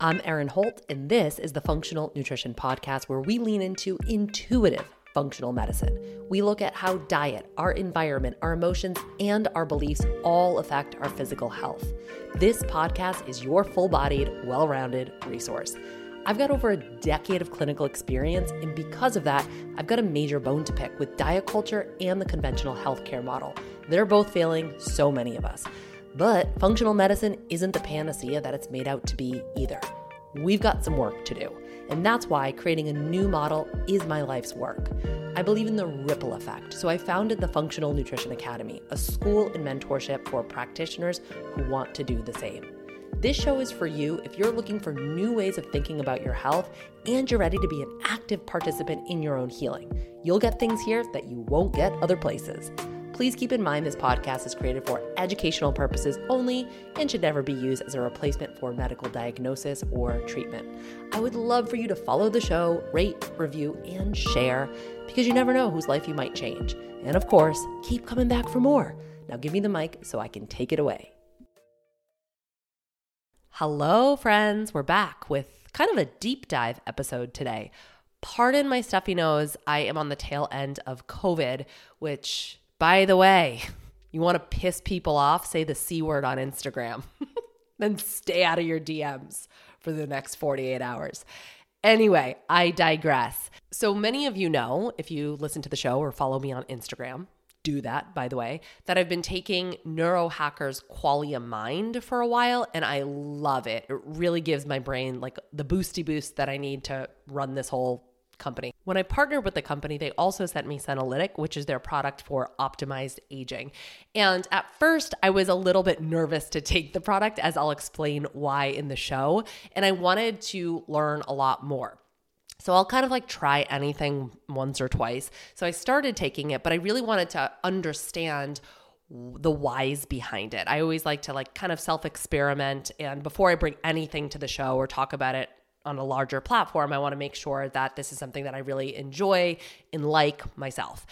I'm Erin Holt, and this is the Functional Nutrition Podcast, where we lean into intuitive functional medicine. We look at how diet, our environment, our emotions, and our beliefs all affect our physical health. This podcast is your full bodied, well rounded resource. I've got over a decade of clinical experience, and because of that, I've got a major bone to pick with diet culture and the conventional healthcare model. They're both failing so many of us. But functional medicine isn't the panacea that it's made out to be either. We've got some work to do, and that's why creating a new model is my life's work. I believe in the ripple effect, so I founded the Functional Nutrition Academy, a school and mentorship for practitioners who want to do the same. This show is for you if you're looking for new ways of thinking about your health and you're ready to be an active participant in your own healing. You'll get things here that you won't get other places. Please keep in mind this podcast is created for educational purposes only and should never be used as a replacement for medical diagnosis or treatment. I would love for you to follow the show, rate, review, and share because you never know whose life you might change. And of course, keep coming back for more. Now give me the mic so I can take it away. Hello, friends. We're back with kind of a deep dive episode today. Pardon my stuffy nose. I am on the tail end of COVID, which by the way, you want to piss people off, say the C word on Instagram, then stay out of your DMs for the next 48 hours. Anyway, I digress. So many of you know, if you listen to the show or follow me on Instagram, do that, by the way, that I've been taking Neurohacker's Qualia Mind for a while and I love it. It really gives my brain like the boosty boost that I need to run this whole company. When I partnered with the company, they also sent me Senolytic, which is their product for optimized aging. And at first, I was a little bit nervous to take the product, as I'll explain why in the show. And I wanted to learn a lot more. So I'll kind of like try anything once or twice. So I started taking it, but I really wanted to understand the whys behind it. I always like to like kind of self experiment and before I bring anything to the show or talk about it on a larger platform, I want to make sure that this is something that I really enjoy and like myself.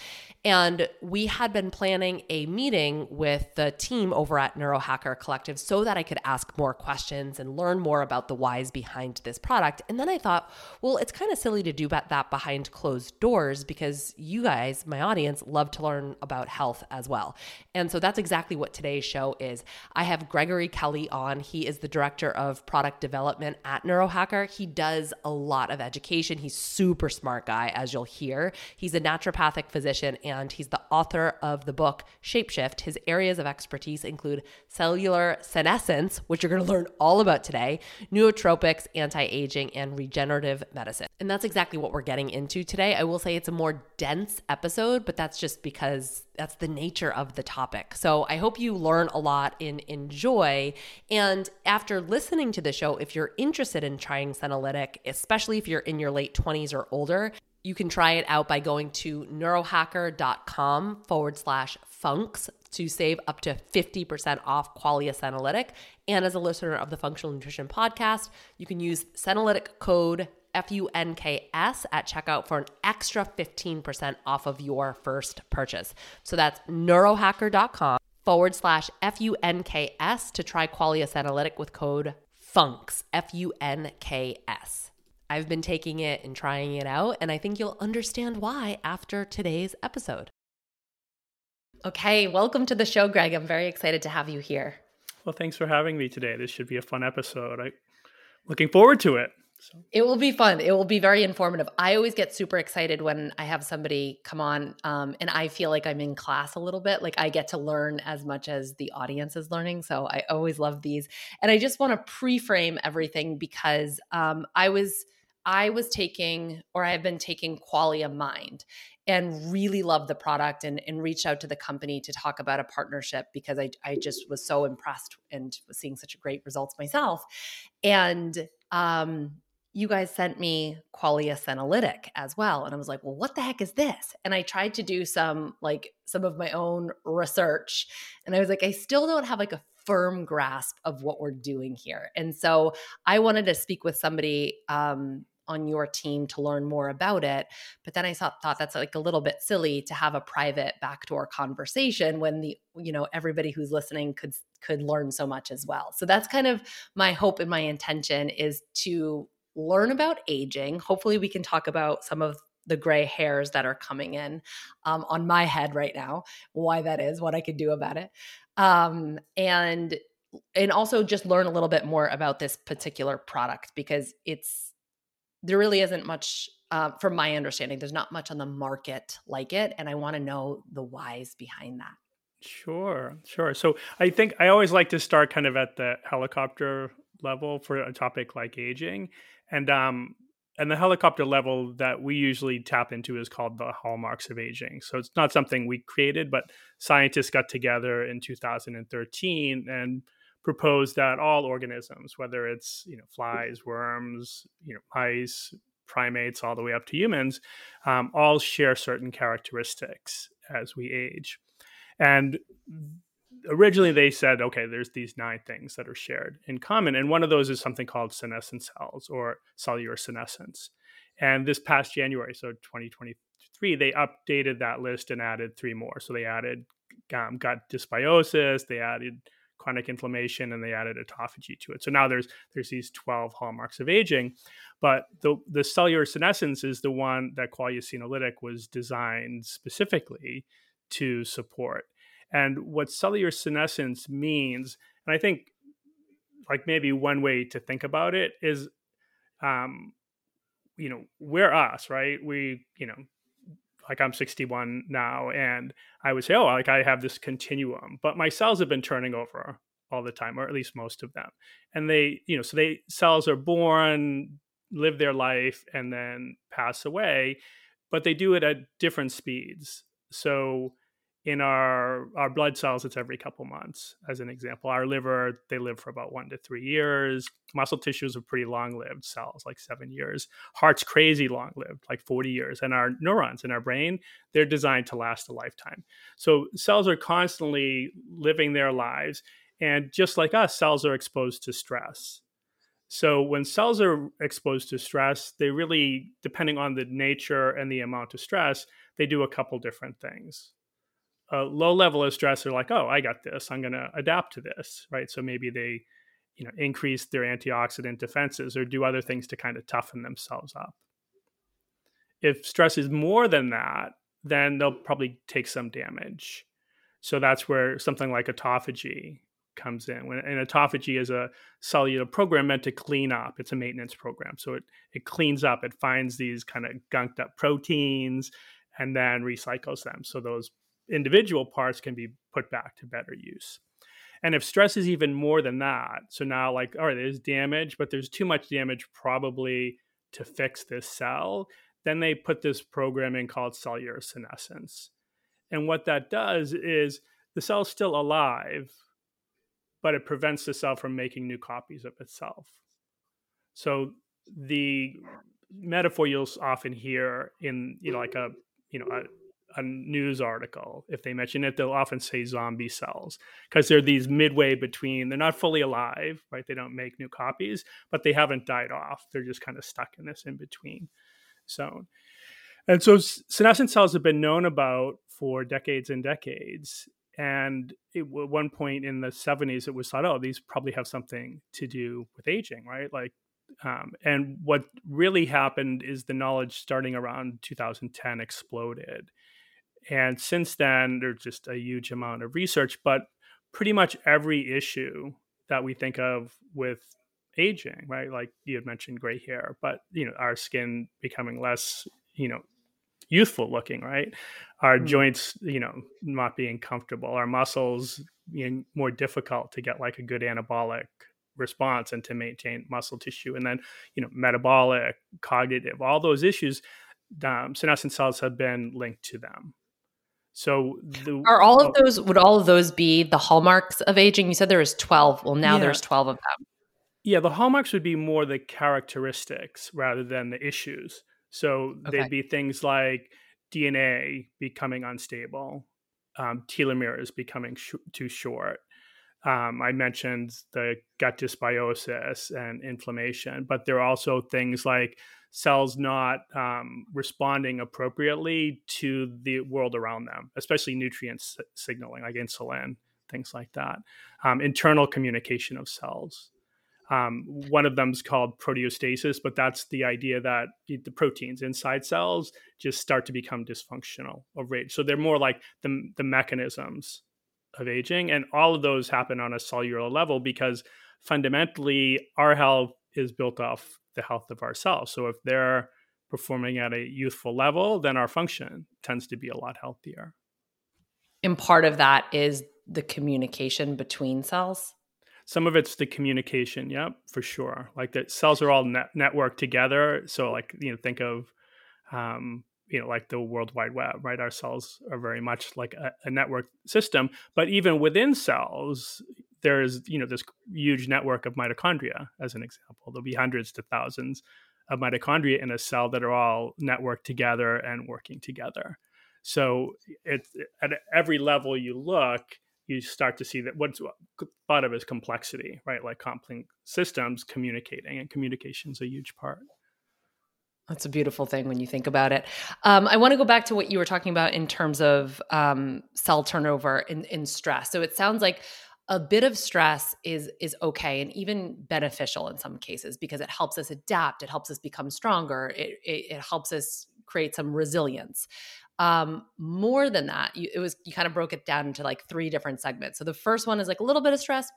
And we had been planning a meeting with the team over at Neurohacker Collective so that I could ask more questions and learn more about the whys behind this product. And then I thought, well, it's kind of silly to do that behind closed doors because you guys, my audience, love to learn about health as well. And so that's exactly what today's show is. I have Gregory Kelly on. He is the director of product development at Neurohacker. He does a lot of education. He's super smart guy, as you'll hear. He's a naturopathic physician and he's the author of the book Shapeshift. His areas of expertise include cellular senescence, which you're going to learn all about today, nootropics, anti aging, and regenerative medicine. And that's exactly what we're getting into today. I will say it's a more dense episode, but that's just because that's the nature of the topic. So I hope you learn a lot and enjoy. And after listening to the show, if you're interested in trying Senolytic, especially if you're in your late 20s or older, you can try it out by going to neurohacker.com forward slash funks to save up to 50% off Qualia Senolytic. And as a listener of the Functional Nutrition Podcast, you can use Senolytic code FUNKS at checkout for an extra 15% off of your first purchase. So that's neurohacker.com forward slash FUNKS to try Qualia Senolytic with code FUNKS, F U N K S. I've been taking it and trying it out, and I think you'll understand why after today's episode. Okay, welcome to the show, Greg. I'm very excited to have you here. Well, thanks for having me today. This should be a fun episode. I'm looking forward to it. So. It will be fun. It will be very informative. I always get super excited when I have somebody come on um, and I feel like I'm in class a little bit. Like I get to learn as much as the audience is learning. So I always love these. And I just want to pre frame everything because um, I was I was taking, or I have been taking Qualia Mind and really loved the product and, and reached out to the company to talk about a partnership because I, I just was so impressed and was seeing such great results myself. And um, you guys sent me Qualia Senolytic as well. And I was like, well, what the heck is this? And I tried to do some like some of my own research. And I was like, I still don't have like a firm grasp of what we're doing here. And so I wanted to speak with somebody um, on your team to learn more about it. But then I thought, thought that's like a little bit silly to have a private backdoor conversation when the you know everybody who's listening could could learn so much as well. So that's kind of my hope and my intention is to learn about aging. Hopefully, we can talk about some of the gray hairs that are coming in um, on my head right now, why that is, what I could do about it. Um, and and also just learn a little bit more about this particular product because it's there really isn't much uh, from my understanding there's not much on the market like it and i want to know the whys behind that sure sure so i think i always like to start kind of at the helicopter level for a topic like aging and um and the helicopter level that we usually tap into is called the hallmarks of aging so it's not something we created but scientists got together in 2013 and proposed that all organisms, whether it's you know flies, worms, you know mice, primates, all the way up to humans, um, all share certain characteristics as we age. And originally they said, okay, there's these nine things that are shared in common, and one of those is something called senescent cells or cellular senescence. And this past January, so 2023, they updated that list and added three more. So they added um, gut dysbiosis, they added chronic inflammation and they added autophagy to it. So now there's there's these 12 hallmarks of aging, but the the cellular senescence is the one that Qualia Senolytic was designed specifically to support. And what cellular senescence means, and I think like maybe one way to think about it is um you know, we're us, right? We, you know, like I'm 61 now, and I would say, oh, like I have this continuum, but my cells have been turning over all the time, or at least most of them. And they, you know, so they cells are born, live their life, and then pass away, but they do it at different speeds. So in our our blood cells it's every couple months as an example. Our liver they live for about one to three years. Muscle tissues are pretty long lived cells like seven years. Heart's crazy long lived like 40 years. And our neurons in our brain they're designed to last a lifetime. So cells are constantly living their lives and just like us cells are exposed to stress. So when cells are exposed to stress they really depending on the nature and the amount of stress they do a couple different things a low level of stress they're like, oh, I got this. I'm going to adapt to this, right? So maybe they, you know, increase their antioxidant defenses or do other things to kind of toughen themselves up. If stress is more than that, then they'll probably take some damage. So that's where something like autophagy comes in. When and autophagy is a cellular program meant to clean up. It's a maintenance program. So it it cleans up. It finds these kind of gunked up proteins and then recycles them. So those individual parts can be put back to better use. And if stress is even more than that, so now like, all right, there's damage, but there's too much damage probably to fix this cell, then they put this program in called cellular senescence. And what that does is the cell's still alive, but it prevents the cell from making new copies of itself. So the metaphor you'll often hear in you know like a you know a a news article, if they mention it, they'll often say zombie cells because they're these midway between, they're not fully alive, right? They don't make new copies, but they haven't died off. They're just kind of stuck in this in between zone. And so senescent cells have been known about for decades and decades. And it, at one point in the 70s, it was thought, oh, these probably have something to do with aging, right? Like um, and what really happened is the knowledge starting around 2010 exploded. And since then, there's just a huge amount of research, but pretty much every issue that we think of with aging, right? Like you had mentioned gray hair, but you know, our skin becoming less, you know, youthful looking, right? Our mm-hmm. joints, you know, not being comfortable, our muscles being more difficult to get like a good anabolic response and to maintain muscle tissue. And then, you know, metabolic, cognitive, all those issues, um, senescent cells have been linked to them. So the, are all of those would all of those be the hallmarks of aging? You said there was 12. Well, now yeah. there's 12 of them. Yeah, the hallmarks would be more the characteristics rather than the issues. So okay. they'd be things like DNA becoming unstable, um, telomeres becoming sh- too short, um, I mentioned the gut dysbiosis and inflammation, but there are also things like cells not um, responding appropriately to the world around them, especially nutrient signaling like insulin, things like that. Um, internal communication of cells. Um, one of them is called proteostasis, but that's the idea that the proteins inside cells just start to become dysfunctional of age. So they're more like the, the mechanisms of aging. And all of those happen on a cellular level because fundamentally our health is built off the health of our cells. So if they're performing at a youthful level, then our function tends to be a lot healthier. And part of that is the communication between cells? Some of it's the communication, yep, for sure. Like the cells are all net- networked together. So, like, you know, think of um, you know like the world wide web right? Our cells are very much like a, a, network system but even within cells there's you know this huge network of mitochondria as an example. There'll be hundreds to thousands of mitochondria in a cell that are all networked together and working together. So it's at every level you look you start to see that what's thought of as complexity right? Like complex systems communicating and communication is a huge part that's a beautiful thing when you think about it. Um, I want to go back to what you were talking about in terms of um, cell turnover in, in stress. So it sounds like a bit of stress is is okay and even beneficial in some cases because it helps us adapt. It helps us become stronger. It it, it helps us create some resilience. Um, more than that, you, it was you kind of broke it down into like three different segments. So the first one is like a little bit of stress,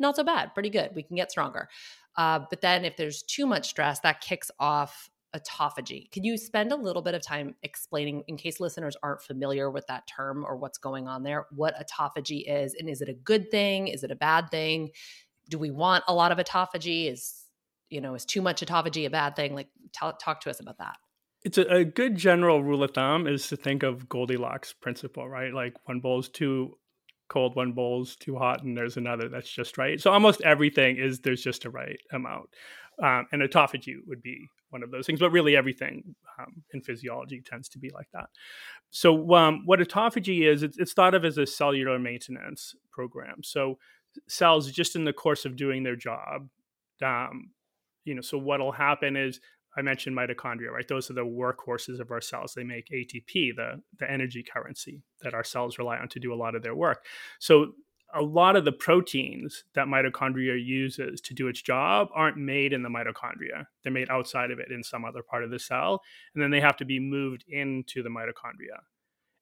not so bad, pretty good. We can get stronger. Uh, but then if there's too much stress, that kicks off autophagy. Can you spend a little bit of time explaining, in case listeners aren't familiar with that term or what's going on there, what autophagy is? And is it a good thing? Is it a bad thing? Do we want a lot of autophagy? Is, you know, is too much autophagy a bad thing? Like, talk, talk to us about that. It's a, a good general rule of thumb is to think of Goldilocks principle, right? Like one bowl is too cold, one bowl is too hot, and there's another that's just right. So almost everything is there's just a right amount. Um, and autophagy would be one of those things, but really everything um, in physiology tends to be like that. So, um, what autophagy is, it's, it's, thought of as a cellular maintenance program. So, cells just in the course of doing their job, um, you know, so what'll happen is I mentioned mitochondria, right? Those are the workhorses of our cells. They make ATP, the, the energy currency that our cells rely on to do a lot of their work. So a lot of the proteins that mitochondria uses to do its job aren't made in the mitochondria. They're made outside of it in some other part of the cell, and then they have to be moved into the mitochondria.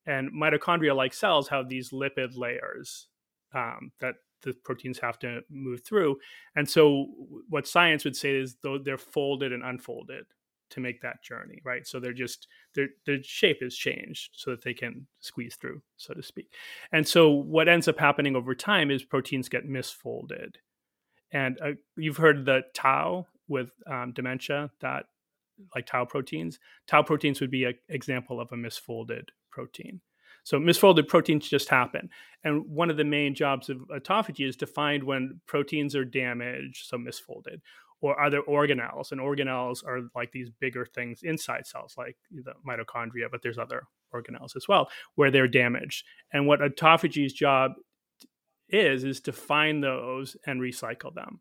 And mitochondria, like cells, have these lipid layers um, that the proteins have to move through. And so, what science would say is though they're folded and unfolded to make that journey, right? So they're just their their shape is changed so that they can squeeze through, so to speak. And so what ends up happening over time is proteins get misfolded. And uh, you've heard the tau with um, dementia that like tau proteins. Tau proteins would be an example of a misfolded protein. So misfolded proteins just happen. And one of the main jobs of autophagy is to find when proteins are damaged, so misfolded, or are there organelles? And organelles are like these bigger things inside cells, like the mitochondria, but there's other organelles as well, where they're damaged. And what autophagy's job is, is to find those and recycle them.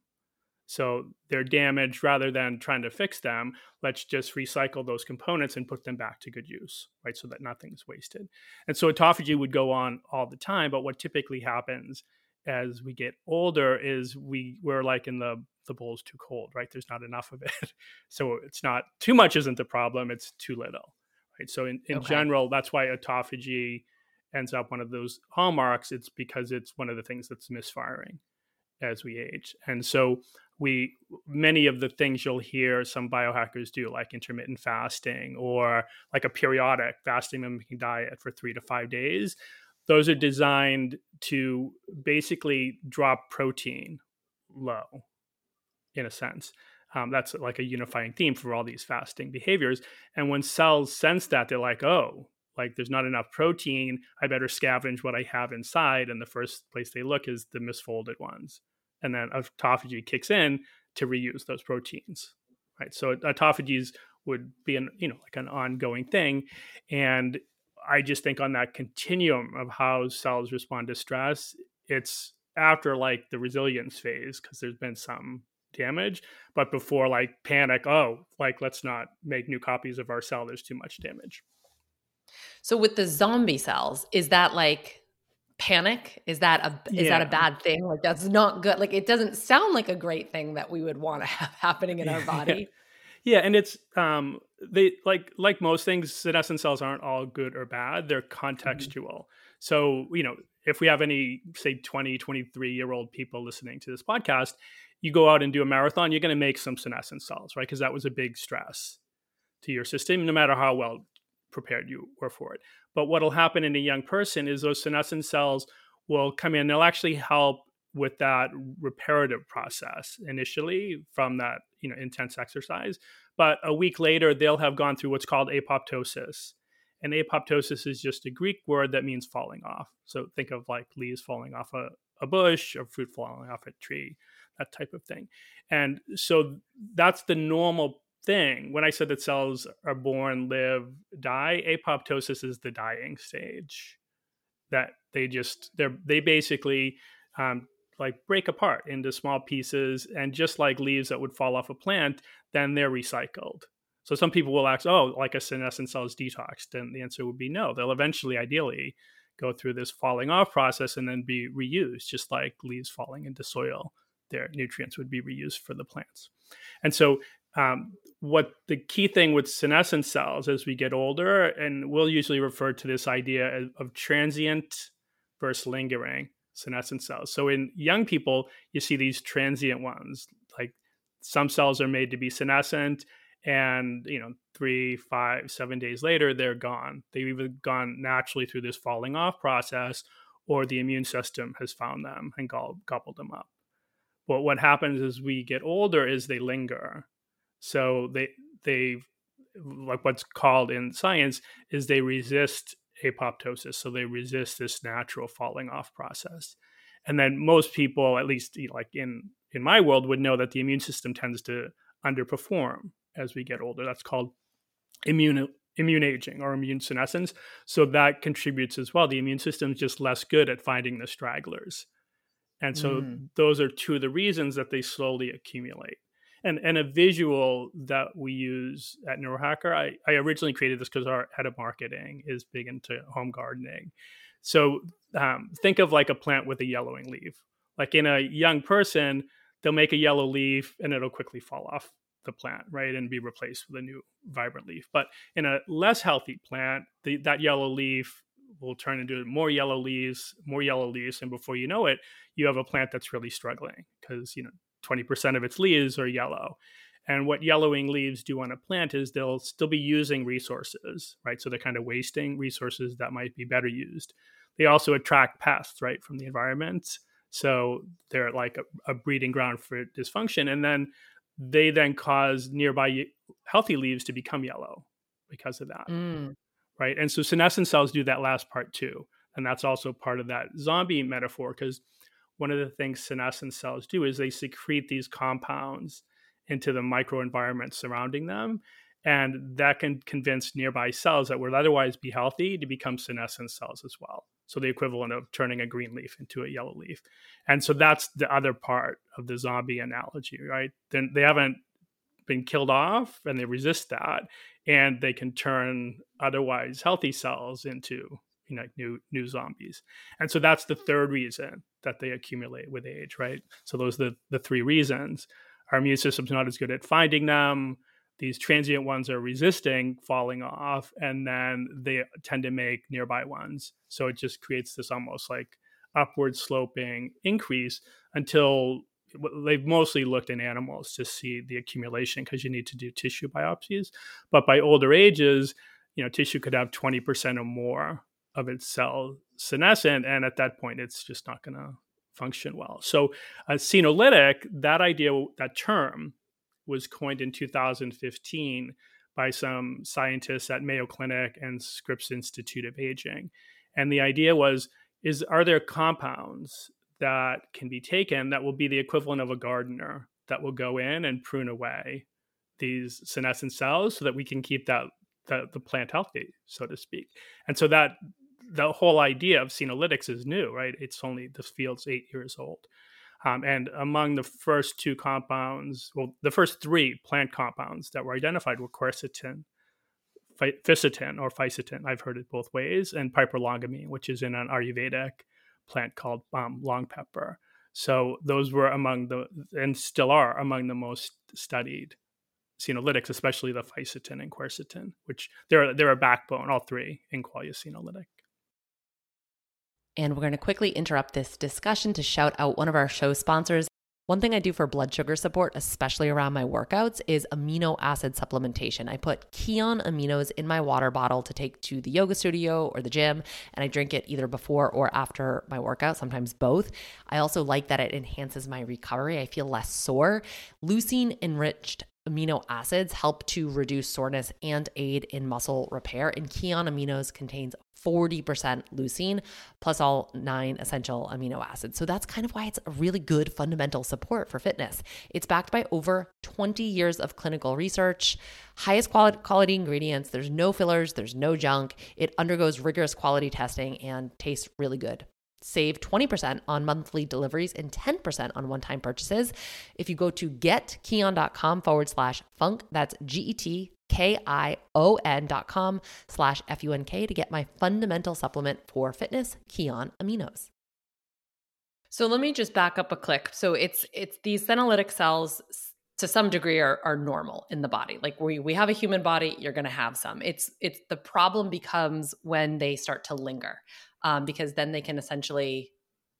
So they're damaged rather than trying to fix them. Let's just recycle those components and put them back to good use, right? So that nothing's wasted. And so autophagy would go on all the time. But what typically happens as we get older is we we're like in the the bowl's too cold, right? There's not enough of it. so it's not too much isn't the problem, it's too little. Right. So in, in okay. general, that's why autophagy ends up one of those hallmarks. It's because it's one of the things that's misfiring as we age. And so we many of the things you'll hear some biohackers do like intermittent fasting or like a periodic fasting mimicking diet for 3 to 5 days those are designed to basically drop protein low in a sense. Um, that's like a unifying theme for all these fasting behaviors. And when cells sense that, they're like, oh, like there's not enough protein. I better scavenge what I have inside. And the first place they look is the misfolded ones. And then autophagy kicks in to reuse those proteins. Right. So autophagies would be an, you know, like an ongoing thing. And I just think on that continuum of how cells respond to stress, it's after like the resilience phase because there's been some damage, but before like panic, oh, like let's not make new copies of our cell. There's too much damage. So with the zombie cells, is that like panic? Is that a is yeah. that a bad thing? Like that's not good. Like it doesn't sound like a great thing that we would want to have happening in our body. Yeah, and it's um they like like most things, senescent cells aren't all good or bad. They're mm-hmm. contextual. Mm-hmm. So, you know, if we have any say 20, 23 year old people listening to this podcast, you go out and do a marathon, you're going to make some senescent cells, right? Because that was a big stress to your system, no matter how well prepared you were for it. But what'll happen in a young person is those senescent cells will come in. They'll actually help with that reparative process initially from that you know intense exercise. But a week later, they'll have gone through what's called apoptosis. And apoptosis is just a Greek word that means falling off. So think of like leaves falling off a, a bush or fruit falling off a tree, that type of thing. And so that's the normal thing. When I said that cells are born, live, die, apoptosis is the dying stage. That they just they're they basically um, like break apart into small pieces, and just like leaves that would fall off a plant, then they're recycled. So some people will ask, "Oh, like a senescent cell is detoxed," and the answer would be no. They'll eventually, ideally, go through this falling off process and then be reused, just like leaves falling into soil. Their nutrients would be reused for the plants. And so um, what the key thing with senescent cells as we get older, and we'll usually refer to this idea of transient versus lingering senescent cells. So in young people, you see these transient ones, like some cells are made to be senescent, and you know, three, five, seven days later, they're gone. They've either gone naturally through this falling off process, or the immune system has found them and gobbled them up. But what happens as we get older is they linger so they they like what's called in science is they resist apoptosis. So they resist this natural falling off process. And then most people, at least like in in my world, would know that the immune system tends to underperform as we get older. That's called immune immune aging or immune senescence. So that contributes as well. The immune system is just less good at finding the stragglers. And so mm. those are two of the reasons that they slowly accumulate and and a visual that we use at neurohacker i, I originally created this because our head of marketing is big into home gardening. So um, think of like a plant with a yellowing leaf. Like in a young person they'll make a yellow leaf and it'll quickly fall off the plant right and be replaced with a new vibrant leaf. But in a less healthy plant the, that yellow leaf will turn into more yellow leaves more yellow leaves and before you know it you have a plant that's really struggling because you know 20% of its leaves are yellow. And what yellowing leaves do on a plant is they'll still be using resources, right? So they're kind of wasting resources that might be better used. They also attract pests, right, from the environment. So they're like a, a breeding ground for dysfunction. And then they then cause nearby healthy leaves to become yellow because of that. Mm. Right. And so senescent cells do that last part too. And that's also part of that zombie metaphor because one of the things senescent cells do is they secrete these compounds into the microenvironment surrounding them. And that can convince nearby cells that would otherwise be healthy to become senescent cells as well. So the equivalent of turning a green leaf into a yellow leaf. And so that's the other part of the zombie analogy, right? Then they haven't been killed off and they resist that. And they can turn otherwise healthy cells into you know new new zombies and so that's the third reason that they accumulate with age right? So those are the, the three reasons. Our immune system's not as good at finding them. These transient ones are resisting falling off and then they tend to make nearby ones. So it just creates this almost like upward sloping increase until they've mostly looked in animals to see the accumulation because you need to do tissue biopsies. But by older ages you know tissue could have 20% or more of its cell senescent, and at that point, it's just not going to function well. So, a senolytic, that idea, that term, was coined in 2015 by some scientists at Mayo Clinic and Scripps Institute of Aging, and the idea was: is are there compounds that can be taken that will be the equivalent of a gardener that will go in and prune away these senescent cells so that we can keep that the, the plant healthy, so to speak. And so that the whole idea of senolytics is new, right? It's only this field's eight years old. Um, and among the first two compounds, well, the first three plant compounds that were identified were quercetin, fisetin or fisetin, I've heard it both ways, and piperlongumine, which is in an Ayurvedic plant called um, long pepper. So those were among the, and still are among the most studied senolytics, especially the fisetin and quercetin, which they're, they're a backbone, all three in Qualia senolytic. And we're going to quickly interrupt this discussion to shout out one of our show sponsors. One thing I do for blood sugar support, especially around my workouts, is amino acid supplementation. I put Kion aminos in my water bottle to take to the yoga studio or the gym, and I drink it either before or after my workout, sometimes both. I also like that it enhances my recovery. I feel less sore. Leucine enriched amino acids help to reduce soreness and aid in muscle repair. And Kion Aminos contains 40% leucine plus all nine essential amino acids. So that's kind of why it's a really good fundamental support for fitness. It's backed by over 20 years of clinical research, highest quality ingredients. There's no fillers, there's no junk. It undergoes rigorous quality testing and tastes really good. Save 20% on monthly deliveries and 10% on one time purchases. If you go to getkion.com forward slash funk, that's G E T K I O N dot com slash F U N K to get my fundamental supplement for fitness, Kion Aminos. So let me just back up a click. So it's it's these senolytic cells to some degree are, are normal in the body. Like we we have a human body, you're gonna have some. It's it's the problem becomes when they start to linger um, because then they can essentially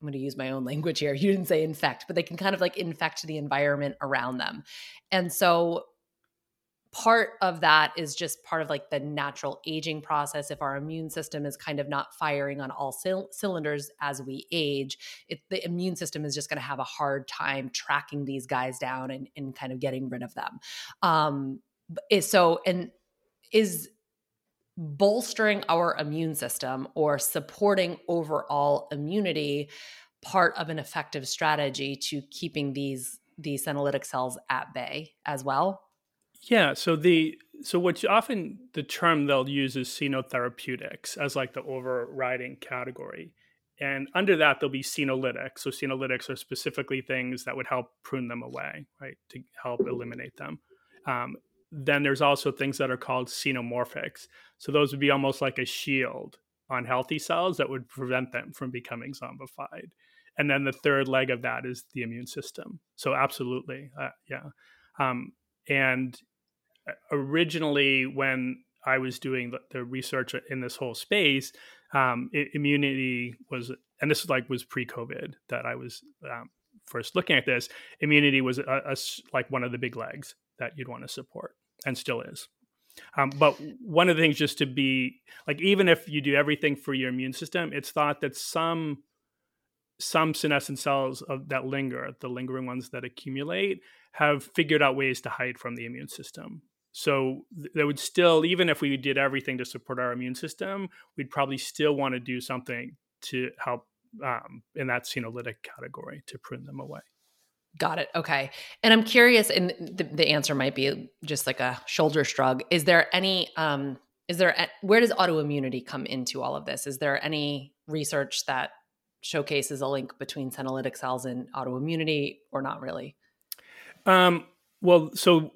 I'm going to use my own language here. You didn't say infect, but they can kind of like infect the environment around them. And so part of that is just part of like the natural aging process if our immune system is kind of not firing on all cylinders as we age it, the immune system is just going to have a hard time tracking these guys down and, and kind of getting rid of them um so and is bolstering our immune system or supporting overall immunity part of an effective strategy to keeping these these senolytic cells at bay as well. Yeah so the so what's often the term they'll use is senotherapeutics as like the overriding category. And under that there'll be senolytics. So senolytics are specifically things that would help prune them away right to help eliminate them. Um, then there's also things that are called senomorphics. So those would be almost like a shield on healthy cells that would prevent them from becoming zombified. And then the third leg of that is the immune system. So absolutely, uh, yeah. Um, and uh, originally, when I was doing the, research in this whole space, um, immunity was, and this is like was pre-COVID that I was um, first looking at this. Immunity was a, a, like one of the big legs that you'd want to support and still is. Um, but one of the things just to be like, even if you do everything for your immune system, it's thought that some some senescent cells of, that linger, the lingering ones that accumulate, have figured out ways to hide from the immune system. So there would still, even if we did everything to support our immune system, we'd probably still want to do something to help um, in that senolytic category to prune them away. Got it. Okay. And I'm curious, and the, the answer might be just like a shoulder shrug. Is there any, um, is there, where does autoimmunity come into all of this? Is there any research that showcases a link between senolytic cells and autoimmunity or not really? Um, well, so,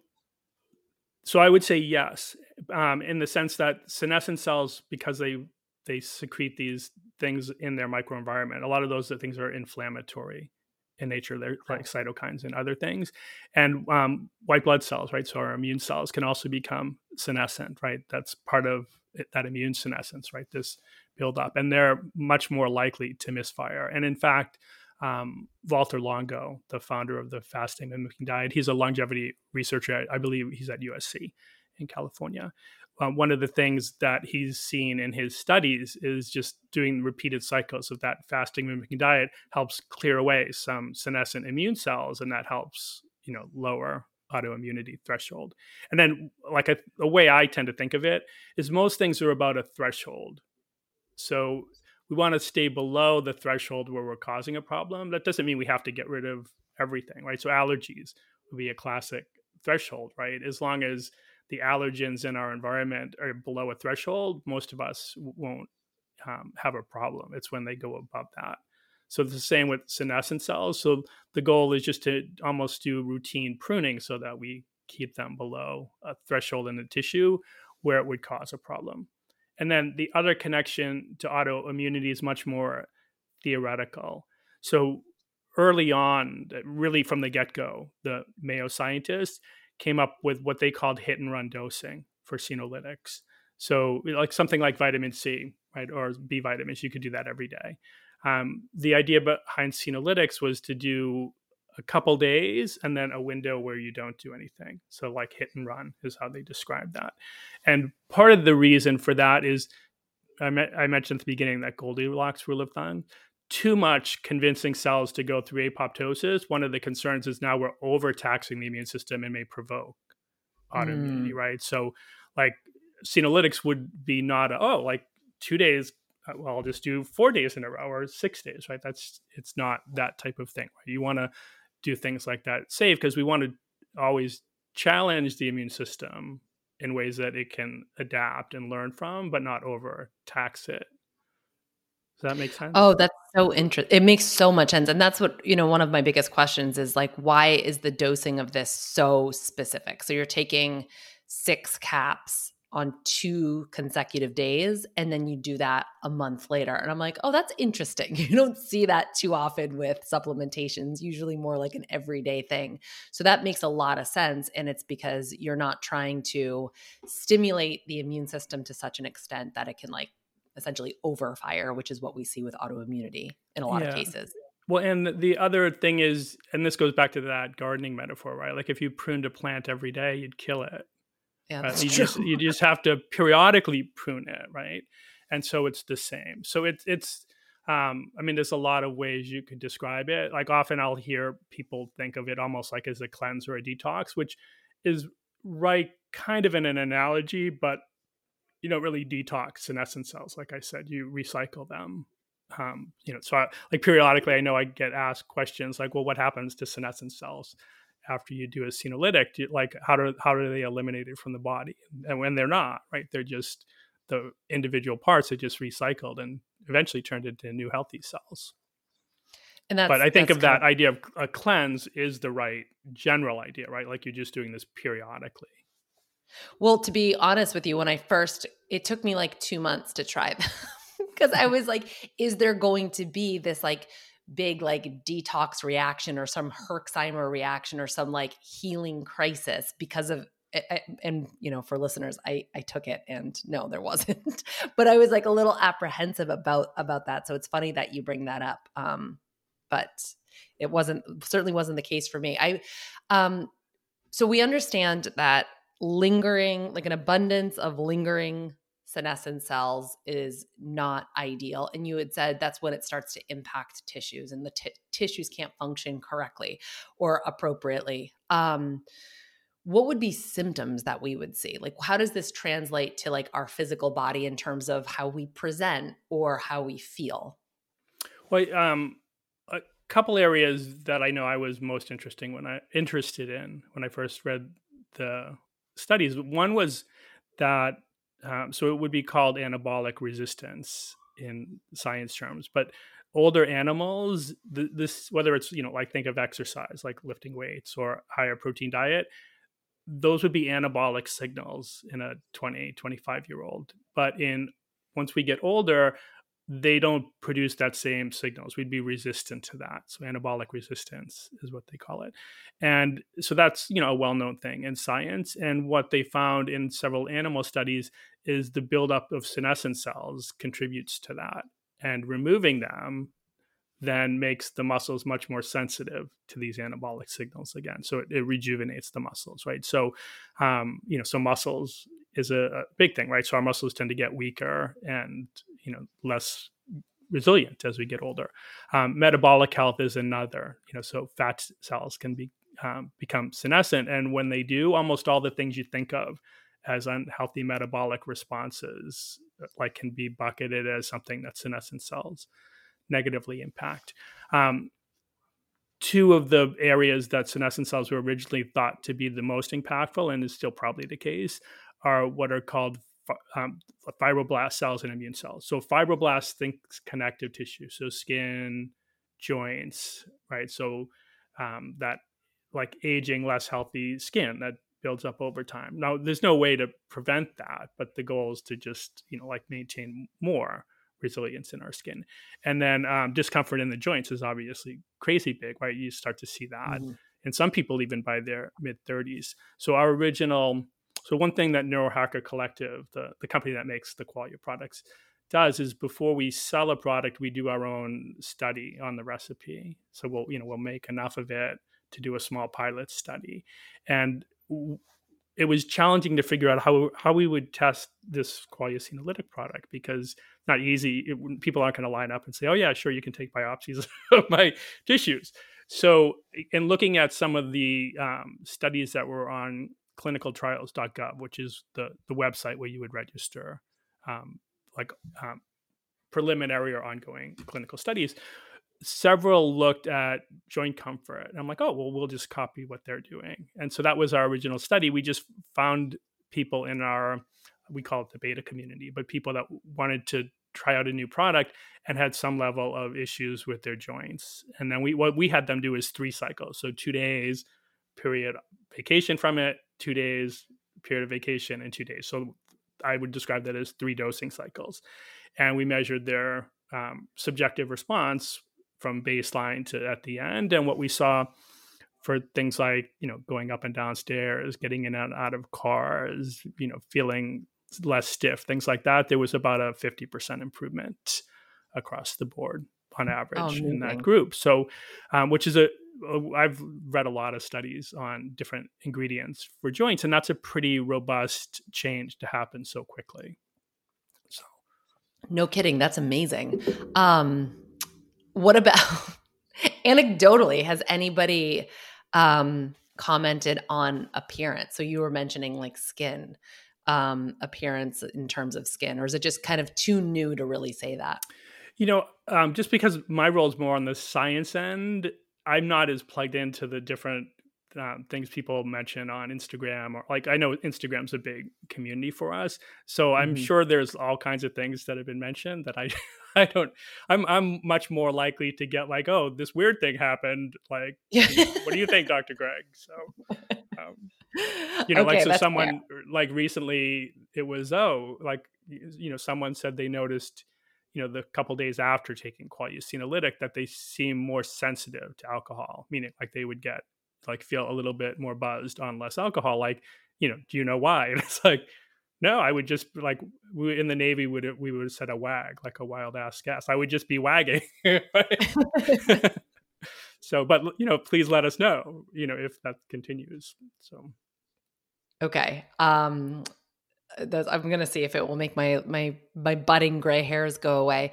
so I would say yes, um, in the sense that senescent cells, because they, they secrete these things in their microenvironment, a lot of those things are inflammatory in nature. They're like cytokines and other things. And um, white blood cells, right? So our immune cells can also become senescent, right? That's part of it, that immune senescence, right? This buildup. And they're much more likely to misfire. And in fact, um, Valter Longo, the founder of the fasting mimicking diet, he's a longevity researcher. I believe he's at USC in California um, one of the things that he's seen in his studies is just doing repeated cycles of that fasting mimicking diet helps clear away some senescent immune cells and that helps you know lower autoimmunity threshold. And then like a, a way i tend to think of it is most things are about a threshold. So we want to stay below the threshold where we're causing a problem. That doesn't mean we have to get rid of everything right? So allergies would be a classic threshold right? As long as the allergens in our environment are below a threshold, most of us won't um, have a problem. It's when they go above that. So it's the same with senescent cells. So the goal is just to almost do routine pruning so that we keep them below a threshold in the tissue where it would cause a problem. And then the other connection to autoimmunity is much more theoretical. So early on, really from the get go, the Mayo scientists came up with what they called hit and run dosing for senolytics. So, like something like vitamin C, right, or B vitamins, you could do that every day. Um, the idea behind senolytics was to do a couple days and then a window where you don't do anything. So, like hit and run is how they describe that. And part of the reason for that is I, me- I mentioned at the beginning that Goldilocks rule of thumb. Too much convincing cells to go through apoptosis. One of the concerns is now we're overtaxing the immune system and may provoke autoimmunity, mm. right? So, like senolytics would be not a, oh like two days uh, well, I'll just do four days in a row or six days, right? That's it's not that type of thing. Right? You want to do things like that safe because we want to always challenge the immune system in ways that it can adapt and learn from, but not overtax it. Does that make sense? Oh, that's so interesting. It makes so much sense. And that's what, you know, one of my biggest questions is like, why is the dosing of this so specific? So you're taking six caps on two consecutive days and then you do that a month later and i'm like oh that's interesting you don't see that too often with supplementations usually more like an everyday thing so that makes a lot of sense and it's because you're not trying to stimulate the immune system to such an extent that it can like essentially overfire which is what we see with autoimmunity in a lot yeah. of cases well, and the other thing is, and this goes back to that gardening metaphor, right? Like if you pruned a plant every day, you'd kill it. Yeah, right? you true. just you just have to periodically prune it, right? And so it's the same. So it's it's um, I mean, there's a lot of ways you could describe it. Like often I'll hear people think of it almost like as a cleanse or a detox, which is right kind of in an analogy, but you don't really detox senescent cells. Like I said, you recycle them. Um, you know, so I, like periodically, I know I get asked questions like, "Well, what happens to senescent cells?" after you do a senolytic like how do how do they eliminate it from the body and when they're not right they're just the individual parts are just recycled and eventually turned into new healthy cells and that's, but i think of that of, idea of a cleanse is the right general idea right like you're just doing this periodically well to be honest with you when i first it took me like two months to try them because i was like is there going to be this like big like detox reaction or some Herxheimer reaction or some like healing crisis because of and you know for listeners i i took it and no there wasn't. But i was like a little apprehensive about about that. So it's funny that you bring that up um but it wasn't certainly wasn't the case for me. I um so we understand that lingering like an abundance of lingering senescent cells is not ideal. And you had said that's when it starts to impact tissues and the t- tissues can't function correctly or appropriately. Um, what would be symptoms that we would see? Like, how does this translate to like our physical body in terms of how we present or how we feel? Well, um, a couple areas that I know I was most interesting when I interested in when I first read the studies. One was that um, so it would be called anabolic resistance in science terms. But older animals, th- this whether it's you know like think of exercise like lifting weights or higher protein diet, those would be anabolic signals in a 20 25 year old. But in once we get older, they don't produce that same signals. We'd be resistant to that. So anabolic resistance is what they call it. And so that's, you know, a well-known thing in science. And what they found in several animal studies is the buildup of senescent cells contributes to that. And removing them then makes the muscles much more sensitive to these anabolic signals again. So it, it rejuvenates the muscles, right? So, um, you know, so muscles is a, a, big thing, right? So our muscles tend to get weaker and, you know, less resilient as we get older. Um, metabolic health is another, you know, so fat cells can be um, become senescent, and when they do, almost all the things you think of as unhealthy metabolic responses, like can be bucketed as something that senescent cells negatively impact. Um, two of the areas that senescent cells were originally thought to be the most impactful, and is still probably the case, are what are called um, fibroblast cells and immune cells. So fibroblasts thinks connective tissue, so skin, joints, right? So um, that like aging, less healthy skin that builds up over time. Now, there's no way to prevent that, but the goal is to just you know like maintain more resilience in our skin. And then um, discomfort in the joints is obviously crazy big, right? You start to see that. Mm-hmm. And some people even by their mid 30s. So our original, so one thing that Neurohacker Collective, the, the company that makes the Qualia products, does is before we sell a product, we do our own study on the recipe. So we'll, you know, we'll make enough of it to do a small pilot study. And it was challenging to figure out how how we would test this Qualia Senolytic product because not easy. It, people aren't going to line up and say, "Oh yeah, sure, you can take biopsies of my tissues." So, in looking at some of the um, studies that were on clinicaltrials.gov, which is the the website where you would register um, like um, preliminary or ongoing clinical studies, several looked at joint comfort. And I'm like, oh, well, we'll just copy what they're doing. And so that was our original study. We just found people in our, we call it the beta community, but people that wanted to try out a new product and had some level of issues with their joints. And then we, what we had them do is three cycles. So two days, period vacation from it, two days, period of vacation, and two days. So I would describe that as three dosing cycles. And we measured their um, subjective response from baseline to at the end. And what we saw for things like, you know, going up and down stairs, getting in and out of cars, you know, feeling less stiff, things like that, there was about a 50% improvement across the board on oh, average oh, in that group. So, um, which is a, I've read a lot of studies on different ingredients for joints, and that's a pretty robust change to happen so quickly. So, no kidding, that's amazing. Um, what about anecdotally? Has anybody um, commented on appearance? So you were mentioning like skin um, appearance in terms of skin, or is it just kind of too new to really say that? You know, um, just because my role is more on the science end, I'm not as plugged into the different um, things people mention on Instagram or like I know Instagram's a big community for us. So I'm mm-hmm. sure there's all kinds of things that have been mentioned that I I don't I'm I'm much more likely to get like, oh, this weird thing happened. Like what do you think, Dr. Greg? So um, you know, okay, like so someone fair. like recently it was oh, like you know, someone said they noticed you know the couple days after taking qualia senolytic that they seem more sensitive to alcohol meaning like they would get like feel a little bit more buzzed on less alcohol like you know do you know why? And it's like no i would just like we, in the navy would we would have said a wag like a wild ass guess. I would just be wagging so but you know please let us know you know if that continues so. Okay um i'm gonna see if it will make my my my budding gray hairs go away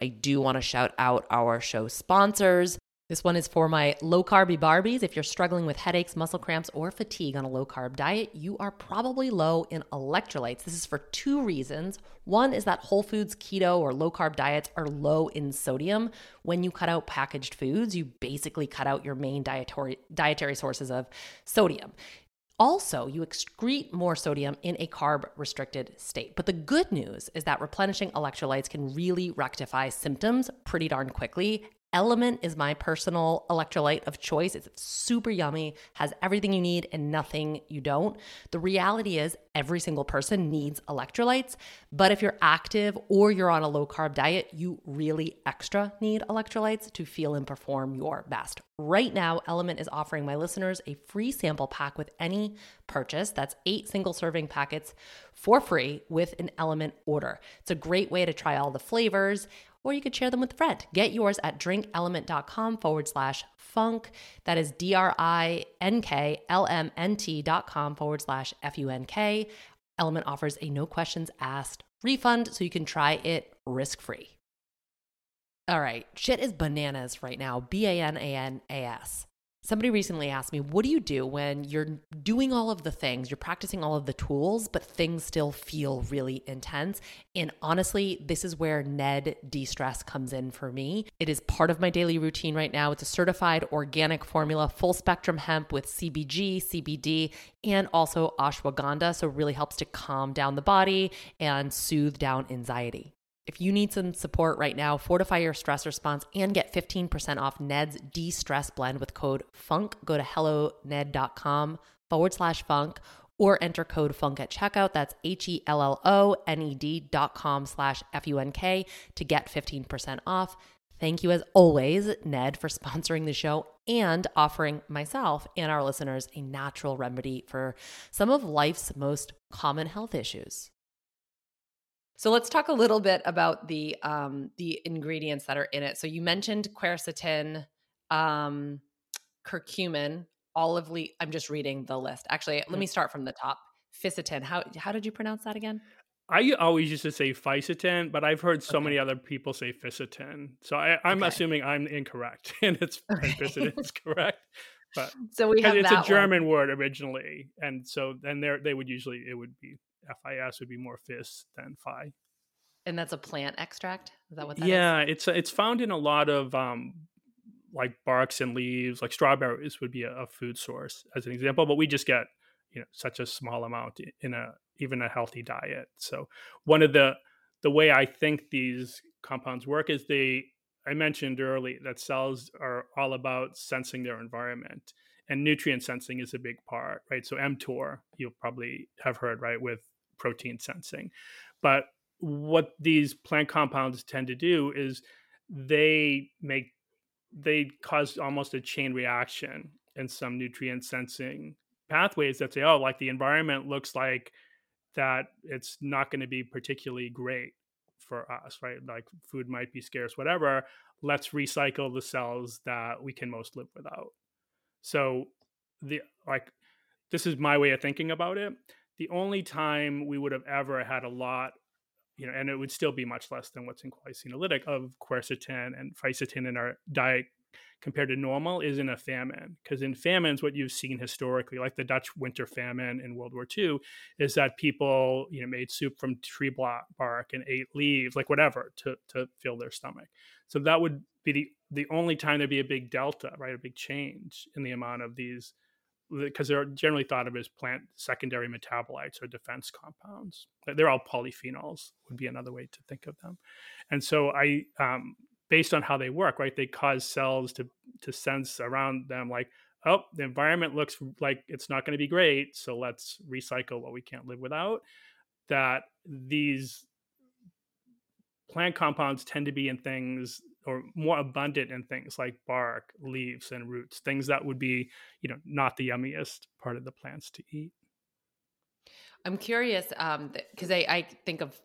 I do want to shout out our show sponsors. This one is for my low carby Barbies. If you're struggling with headaches, muscle cramps, or fatigue on a low carb diet, you are probably low in electrolytes. This is for two reasons. One is that whole foods, keto, or low carb diets are low in sodium. When you cut out packaged foods, you basically cut out your main dietary, dietary sources of sodium. Also, you excrete more sodium in a carb restricted state. But the good news is that replenishing electrolytes can really rectify symptoms pretty darn quickly Element is my personal electrolyte of choice. It's super yummy, has everything you need and nothing you don't. The reality is, every single person needs electrolytes, but if you're active or you're on a low carb diet, you really extra need electrolytes to feel and perform your best. Right now, Element is offering my listeners a free sample pack with any purchase. That's eight single serving packets for free with an Element order. It's a great way to try all the flavors or you could share them with a friend. Get yours at drinkelement.com forward slash funk. That is D R I N K L M N T dot com forward slash F U N K. Element offers a no questions asked refund so you can try it risk free. All right, shit is bananas right now. B A N A N A S. Somebody recently asked me, What do you do when you're doing all of the things, you're practicing all of the tools, but things still feel really intense? And honestly, this is where Ned de stress comes in for me. It is part of my daily routine right now. It's a certified organic formula, full spectrum hemp with CBG, CBD, and also ashwagandha. So, it really helps to calm down the body and soothe down anxiety. If you need some support right now, fortify your stress response and get 15% off Ned's de stress blend with code FUNK. Go to helloned.com forward slash funk or enter code FUNK at checkout. That's H E L L O N E D dot com slash F U N K to get 15% off. Thank you, as always, Ned, for sponsoring the show and offering myself and our listeners a natural remedy for some of life's most common health issues. So let's talk a little bit about the um, the ingredients that are in it. So you mentioned quercetin, um, curcumin, olive leaf. I'm just reading the list. Actually, let me start from the top. Fisetin. How how did you pronounce that again? I always used to say fisetin, but I've heard so okay. many other people say fisetin. So I, am okay. assuming I'm incorrect, and it's okay. fisetin is correct. But so we have it's a German one. word originally, and so then there they would usually it would be FIS would be more FIS than Phi. And that's a plant extract. Is that what that yeah, is? it's it's found in a lot of um, like barks and leaves. Like strawberries would be a, a, food source as an example, but we just get you know such a small amount in a even a healthy diet. So one of the the way I think these compounds work is they I mentioned early that cells are all about sensing their environment and nutrient sensing is a big part, right? So mTOR, you'll probably have heard, right, with protein sensing. But what these plant compounds tend to do is they make they cause almost a chain reaction in some nutrient sensing pathways that say, oh, like the environment looks like that it's not going to be particularly great for us, right? Like food might be scarce, whatever. Let's recycle the cells that we can most live without. So the like this is my way of thinking about it. The only time we would have ever had a lot, you know, and it would still be much less than what's in Qualia Senolytic of quercetin and fisetin in our diet compared to normal is in a famine. Because in famines, what you've seen historically, like the Dutch winter famine in World War II, is that people, you know, made soup from tree bark and ate leaves, like whatever, to to fill their stomach. So that would be the the only time there'd be a big delta, right, a big change in the amount of these, because they're generally thought of as plant secondary metabolites or defense compounds. They're all polyphenols would be another way to think of them. And so I, um, based on how they work, right, they cause cells to to sense around them like, oh, the environment looks like it's not going to be great, so let's recycle what we can't live without. That these plant compounds tend to be in things or more abundant in things like bark, leaves, and roots, things that would be, you know, not the yummiest part of the plants to eat. I'm curious because um, I, I, think of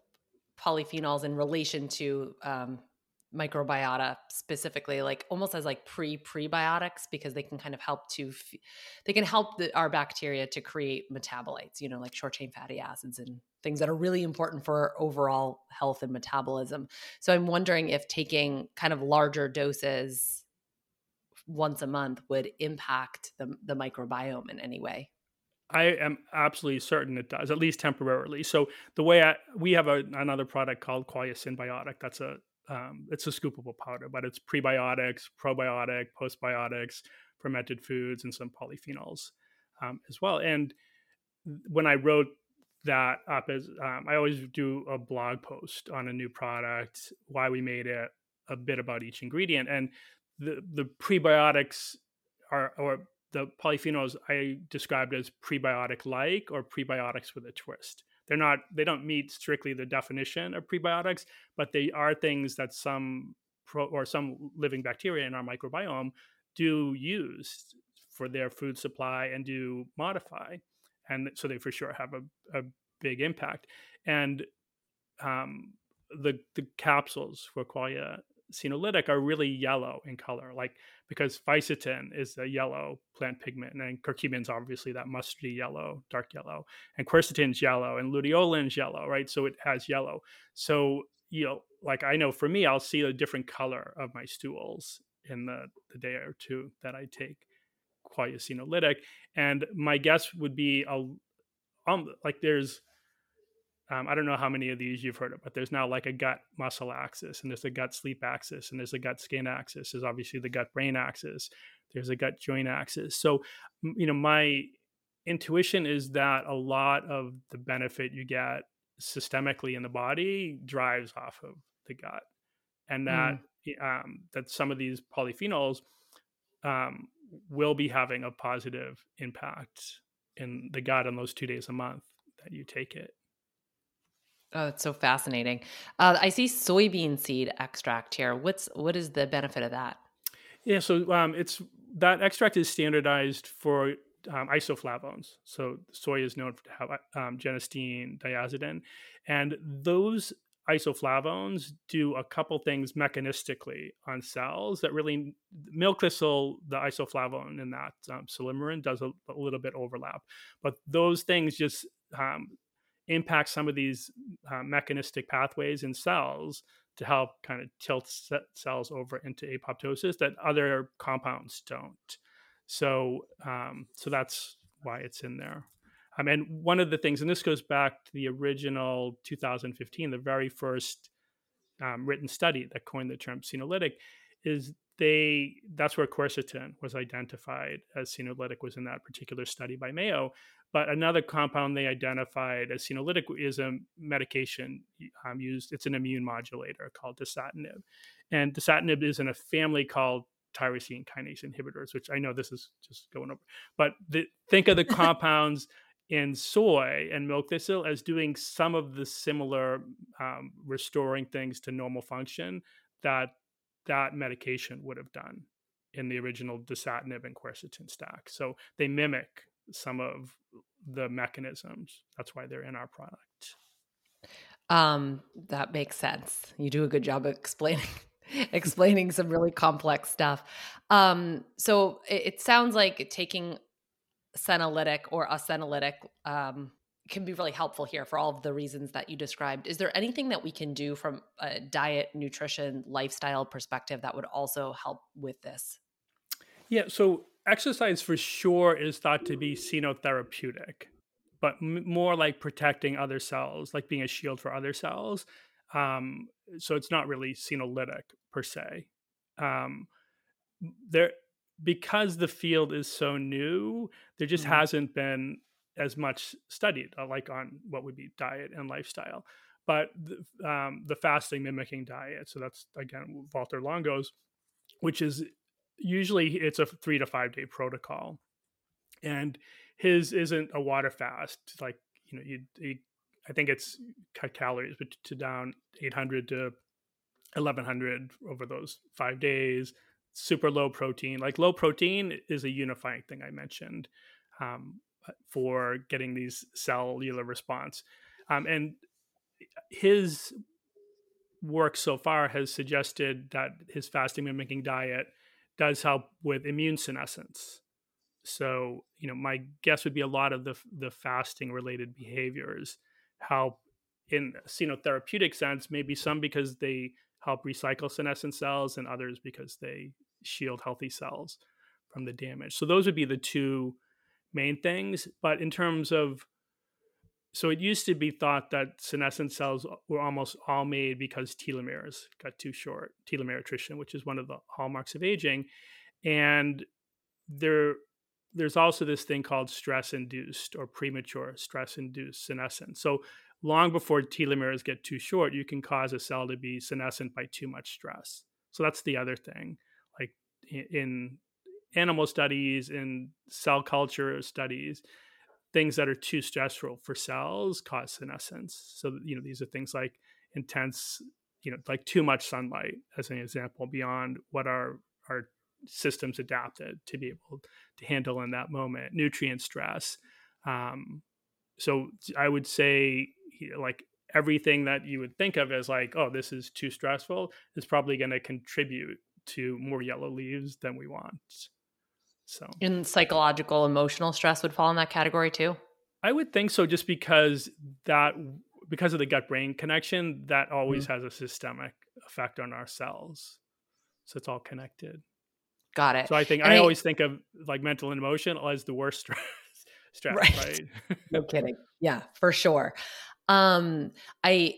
polyphenols in relation to um, microbiota specifically like almost as like pre prebiotics because they can kind of help to f- they can help the, our bacteria to create metabolites you know like short chain fatty acids and things that are really important for overall health and metabolism so i'm wondering if taking kind of larger doses once a month would impact the, the microbiome in any way I am absolutely certain it does, at least temporarily. So the way I, we have a, another product called Qualia Symbiotic. that's a um, it's a scoopable powder, but it's prebiotics, probiotic, postbiotics, fermented foods, and some polyphenols um, as well. And when I wrote that up, as um, I always do a blog post on a new product, why we made it, a bit about each ingredient, and the the prebiotics are or the polyphenols I described as prebiotic like or prebiotics with a twist they're not they don't meet strictly the definition of prebiotics but they are things that some pro, or some living bacteria in our microbiome do use for their food supply and do modify. And so they for sure have a, a big impact. And um, the the capsules for qualia senolytic are really yellow in color, like because fisetin is a yellow plant pigment, and curcumin's obviously that mustardy yellow, dark yellow, and quercetin's yellow, and lutein's yellow, right? So it has yellow. So you know, like I know for me, I'll see a different color of my stools in the, the day or two that I take quality is senolytic. And my guess would be a um, like there's um, I don't know how many of these you've heard of, but there's now like a gut muscle axis, and there's a gut sleep axis, and there's a gut skin axis. There's obviously the gut brain axis. There's a gut joint axis. So, you know, my intuition is that a lot of the benefit you get systemically in the body drives off of the gut, and that mm. um, that some of these polyphenols um, will be having a positive impact in the gut on those two days a month that you take it. Oh, it's so fascinating. Uh, I see soybean seed extract here. What's what is the benefit of that? Yeah, so um, it's that extract is standardized for um, isoflavones. So soy is known to have um, genistein, daidzein, and those isoflavones do a couple things mechanistically on cells that really milk thistle the isoflavone in that um, does a, a, little bit overlap but those things just um, impact some of these uh, mechanistic pathways in cells to help kind of tilt cells over into apoptosis that other compounds don't so um, so that's why it's in there um, and one of the things, and this goes back to the original 2015, the very first um, written study that coined the term senolytic, is they that's where quercetin was identified as senolytic was in that particular study by Mayo. But another compound they identified as senolytic is a medication um, used. It's an immune modulator called dasatinib, and dasatinib is in a family called tyrosine kinase inhibitors, which I know this is just going over. But the, think of the compounds in soy and milk thistle as doing some of the similar um, restoring things to normal function that that medication would have done in the original dasatinib and quercetin stack. So they mimic some of the mechanisms. That's why they're in our product. Um, that makes sense. You do a good job of explaining explaining some really complex stuff. Um, so it, it sounds like taking senolytic or a senolytic um, can be really helpful here for all of the reasons that you described. Is there anything that we can do from a diet, nutrition, lifestyle perspective that would also help with this? Yeah, so exercise for sure is thought to be senotherapeutic, but m- more like protecting other cells, like being a shield for other cells. Um, so it's not really senolytic per se. Um, there, because the field is so new, there just mm-hmm. hasn't been as much studied, uh, like on what would be diet and lifestyle. But the, um, the fasting mimicking diet, so that's again Walter Longo's, which is usually it's a three to five day protocol, and his isn't a water fast. Like you know, you, you I think it's cut calories, but to down 800 to 1100 over those five days super low protein. Like low protein is a unifying thing I mentioned um, for getting these cellular response. Um, and his work so far has suggested that his fasting mimicking diet does help with immune senescence. So, you know, my guess would be a lot of the the fasting related behaviors help in a senotherapeutic sense, maybe some because they help recycle senescent cells and others because they shield healthy cells from the damage. So those would be the two main things. But in terms of so it used to be thought that senescent cells were almost all made because telomeres got too short, telomere attrition, which is one of the hallmarks of aging. And there there's also this thing called stress induced or premature stress induced senescence. So long before telomeres get too short, you can cause a cell to be senescent by too much stress. So that's the other thing. Like in animal studies, in cell culture studies, things that are too stressful for cells cause senescence. So, you know, these are things like intense, you know, like too much sunlight, as an example, beyond what our, our systems adapted to be able to handle in that moment, nutrient stress. Um, so I would say like everything that you would think of as like, oh, this is too stressful is probably going to contribute to more yellow leaves than we want. So, and psychological, emotional stress would fall in that category too. I would think so, just because that because of the gut brain connection, that always mm-hmm. has a systemic effect on our cells. So it's all connected. Got it. So I think I, I, always think of like mental and emotional as the worst stress. stress right. right? no kidding. Yeah, for sure. Um, I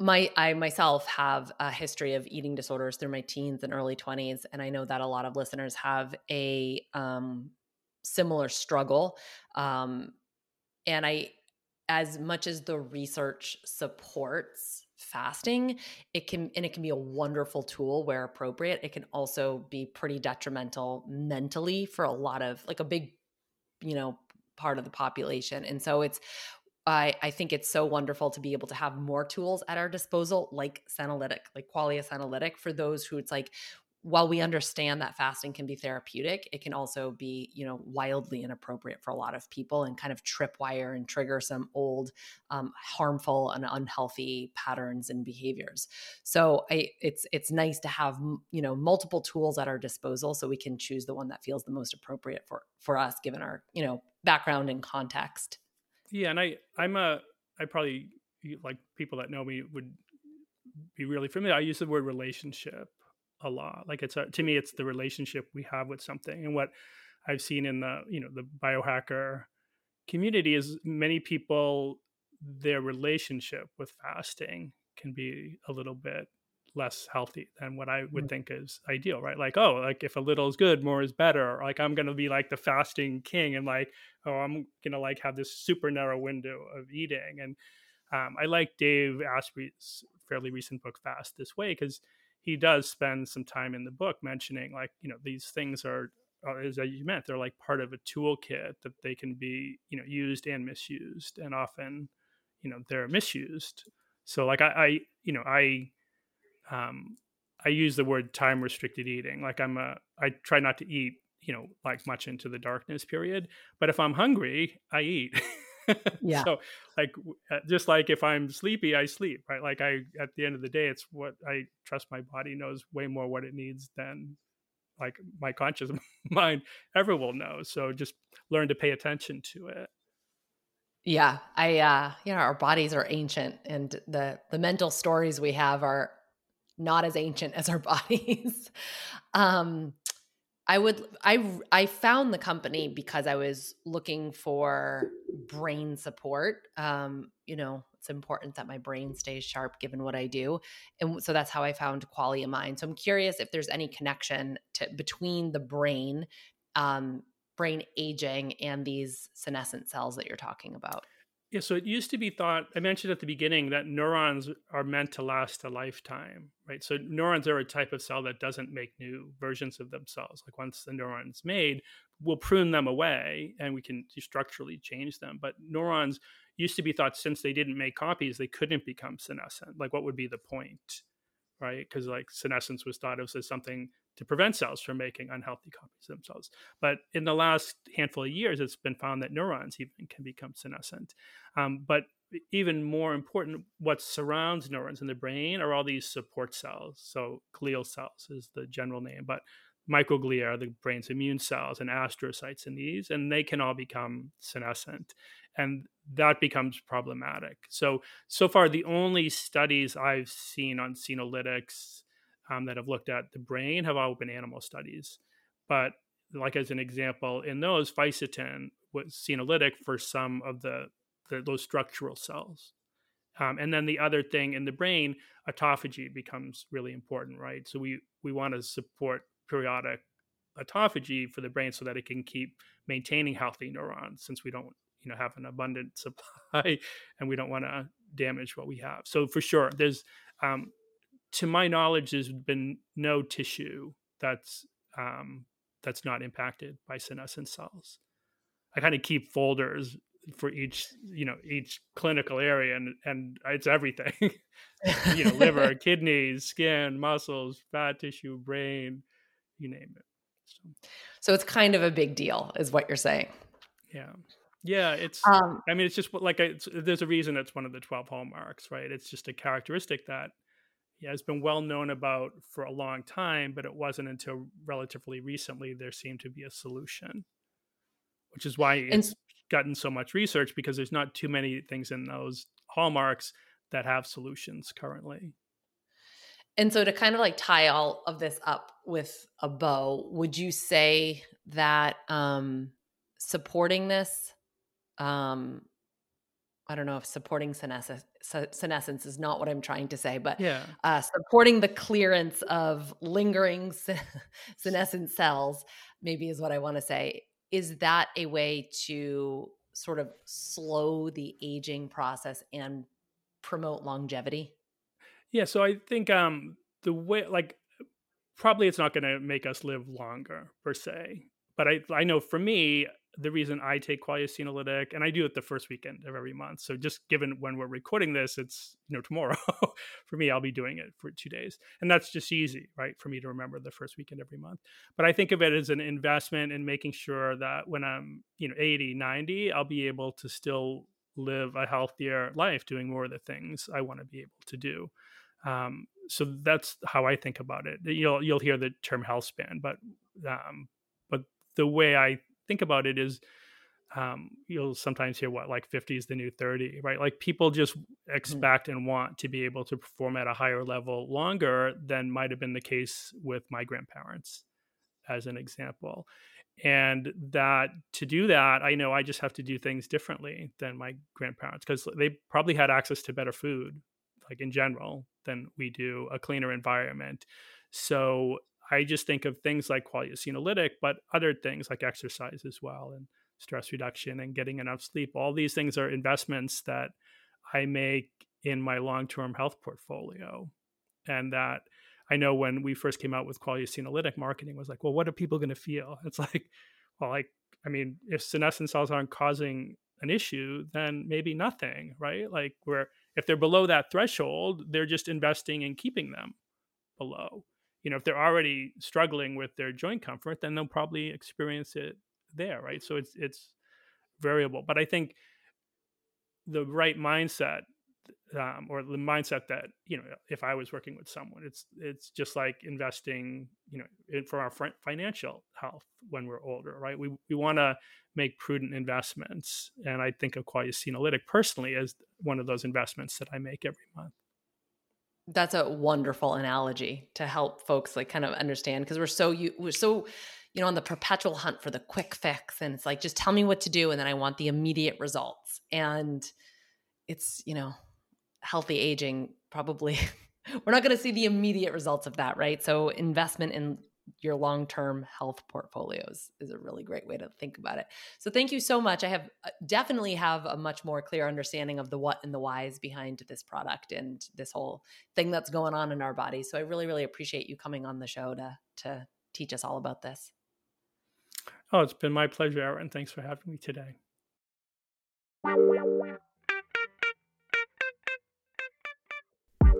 my I myself have a history of eating disorders through my teens and early 20s and I know that a lot of listeners have a um, similar struggle um, and I as much as the research supports fasting it can and it can be a wonderful tool where appropriate it can also be pretty detrimental mentally for a lot of like a big you know part of the population and so it's I, I think it's so wonderful to be able to have more tools at our disposal, like Senolytic, like Qualia Senolytic, for those who it's like, while we understand that fasting can be therapeutic, it can also be, you know, wildly inappropriate for a lot of people and kind of tripwire and trigger some old, um, harmful and unhealthy patterns and behaviors. So I, it's it's nice to have, you know, multiple tools at our disposal so we can choose the one that feels the most appropriate for for us, given our, you know, background and context. Yeah, and I I'm a I probably like people that know me would be really familiar. I use the word relationship a lot. Like it's a, to me, it's the relationship we have with something. And what I've seen in the you know the biohacker community is many people their relationship with fasting can be a little bit less healthy than what I would mm. think is ideal, right? Like, oh, like if a little is good, more is better. Like I'm gonna be like the fasting king, and like, oh, I'm gonna like have this super narrow window of eating. And um, I like Dave Asprey's fairly recent book, Fast This Way, because he does spend some time in the book mentioning like, you know, these things are as you meant, they're like part of a toolkit that they can be, you know, used and misused, and often, you know, they're misused. So like I, I you know, I um, I use the word time restricted eating. Like I'm a, I try not to eat, you know, like much into the darkness period. But if I'm hungry, I eat. yeah. so like, uh, just like if I'm sleepy, I sleep. Right. Like I, at the end of the day, it's what I trust my body knows way more what it needs than like my conscious mind ever will know. So just learn to pay attention to it. Yeah, I uh you know our bodies are ancient and the the mental stories we have are not as ancient as our bodies. um, I would I I found the company because I was looking for brain support. Um, you know, it's important that my brain stays sharp given what I do, and so that's how I found Qualia Mind. So I'm curious if there's any connection to between the brain, um, brain aging, and these senescent cells that you're talking about. Yeah, so it used to be thought, I mentioned at the beginning that neurons are meant to last a lifetime, right? So neurons are a type of cell that doesn't make new versions of themselves. Like once the neuron's made, we'll prune them away and we can structurally change them. But neurons used to be thought since they didn't make copies, they couldn't become senescent. Like what would be the point? Right? Because like senescence was thought of as something to prevent cells from making unhealthy copies of themselves. But in the last handful of years, it's been found that neurons even can become senescent. Um, but even more important, what surrounds neurons in the brain are all these support cells. So glial cells is the general name, but microglia are the brain's immune cells and astrocytes in these, and they can all become senescent. And that becomes problematic. So, so far, the only studies I've seen on senolytics um, that have looked at the brain have all been animal studies. But like as an example, in those, fisetin was senolytic for some of the, the those structural cells. Um, and then the other thing in the brain, autophagy becomes really important, right? So we we want to support periodic autophagy for the brain so that it can keep maintaining healthy neurons, since we don't you know have an abundant supply and we don't want to damage what we have. So for sure, there's um, to my knowledge, there's been no tissue that's um, that's not impacted by senescent cells. I kind of keep folders for each, you know, each clinical area, and and it's everything, you know, liver, kidneys, skin, muscles, fat tissue, brain, you name it. So, so it's kind of a big deal, is what you're saying. Yeah. Yeah, it's. Um, I mean, it's just like a, it's, there's a reason it's one of the twelve hallmarks, right? It's just a characteristic that has been well known about for a long time, but it wasn't until relatively recently there seemed to be a solution, which is why it's and, gotten so much research because there's not too many things in those hallmarks that have solutions currently. And so to kind of like tie all of this up with a bow, would you say that um supporting this um I don't know if supporting senescence, senescence is not what I'm trying to say, but Yeah. uh, supporting the clearance of lingering se- senescent cells, maybe is what I want to say. Is that a way to sort of slow the aging process and promote longevity? Yeah, so I think um the way like probably it's not going to make us live longer per se. But I I know for me the reason I take Qualia Senolytic and I do it the first weekend of every month. So just given when we're recording this, it's you know tomorrow. for me, I'll be doing it for two days, and that's just easy, right, for me to remember the first weekend every month. But I think of it as an investment in making sure that when I'm you know 80, 90, I'll be able to still live a healthier life, doing more of the things I want to be able to do. Um, so that's how I think about it. You'll you'll hear the term health span, but um, but the way I think about it is um, you'll sometimes hear what like 50 is the new 30 right? Like people just mm-hmm. expect and want to be able to perform at a higher level longer than might have been the case with my grandparents as an example. And that to do that i know i just have to do things differently than my grandparents because they probably had access to better food like in general than we do a cleaner environment. So I just think of things like Qualia Senolytic, but other things like exercise as well and stress reduction and getting enough sleep. All these things are investments that I make in my long term health portfolio. And that I know when we first came out with Qualia Senolytic marketing was like, well, what are people going to feel? It's like, well, like, I mean, if senescent cells aren't causing an issue, then maybe nothing, right? Like, where if they're below that threshold, they're just investing in keeping them below you know if they're already struggling with their joint comfort then they'll probably experience it there right? So it's it's variable but i think the right mindset um, or the mindset that you know if i was working with someone it's it's just like investing you know in, for our financial health when we're older right? We, we want to make prudent investments and i think of Qualia Senolytic personally as one of those investments that i make every month that's a wonderful analogy to help folks like kind of understand because we're so you we're so you know on the perpetual hunt for the quick fix and it's like just tell me what to do and then I want the immediate results. And it's you know healthy aging probably we're not going to see the immediate results of that right? So investment in your long-term health portfolios is a really great way to think about it. So thank you so much. I have uh, definitely have a much more clear understanding of the what and the whys behind this product and this whole thing that's going on in our body. So I really really appreciate you coming on the show to to teach us all about this. Oh, it's been my pleasure, Erin. Thanks for having me today.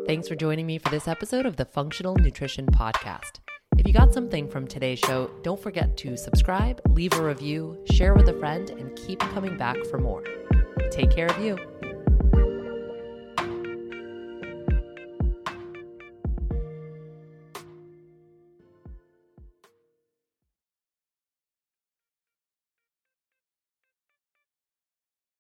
Thanks for joining me for this episode of the Funk'tional Nutrition Podcast. If you got something from today's show, don't forget to subscribe, leave a review, share with a friend, and keep coming back for more. Take care of you.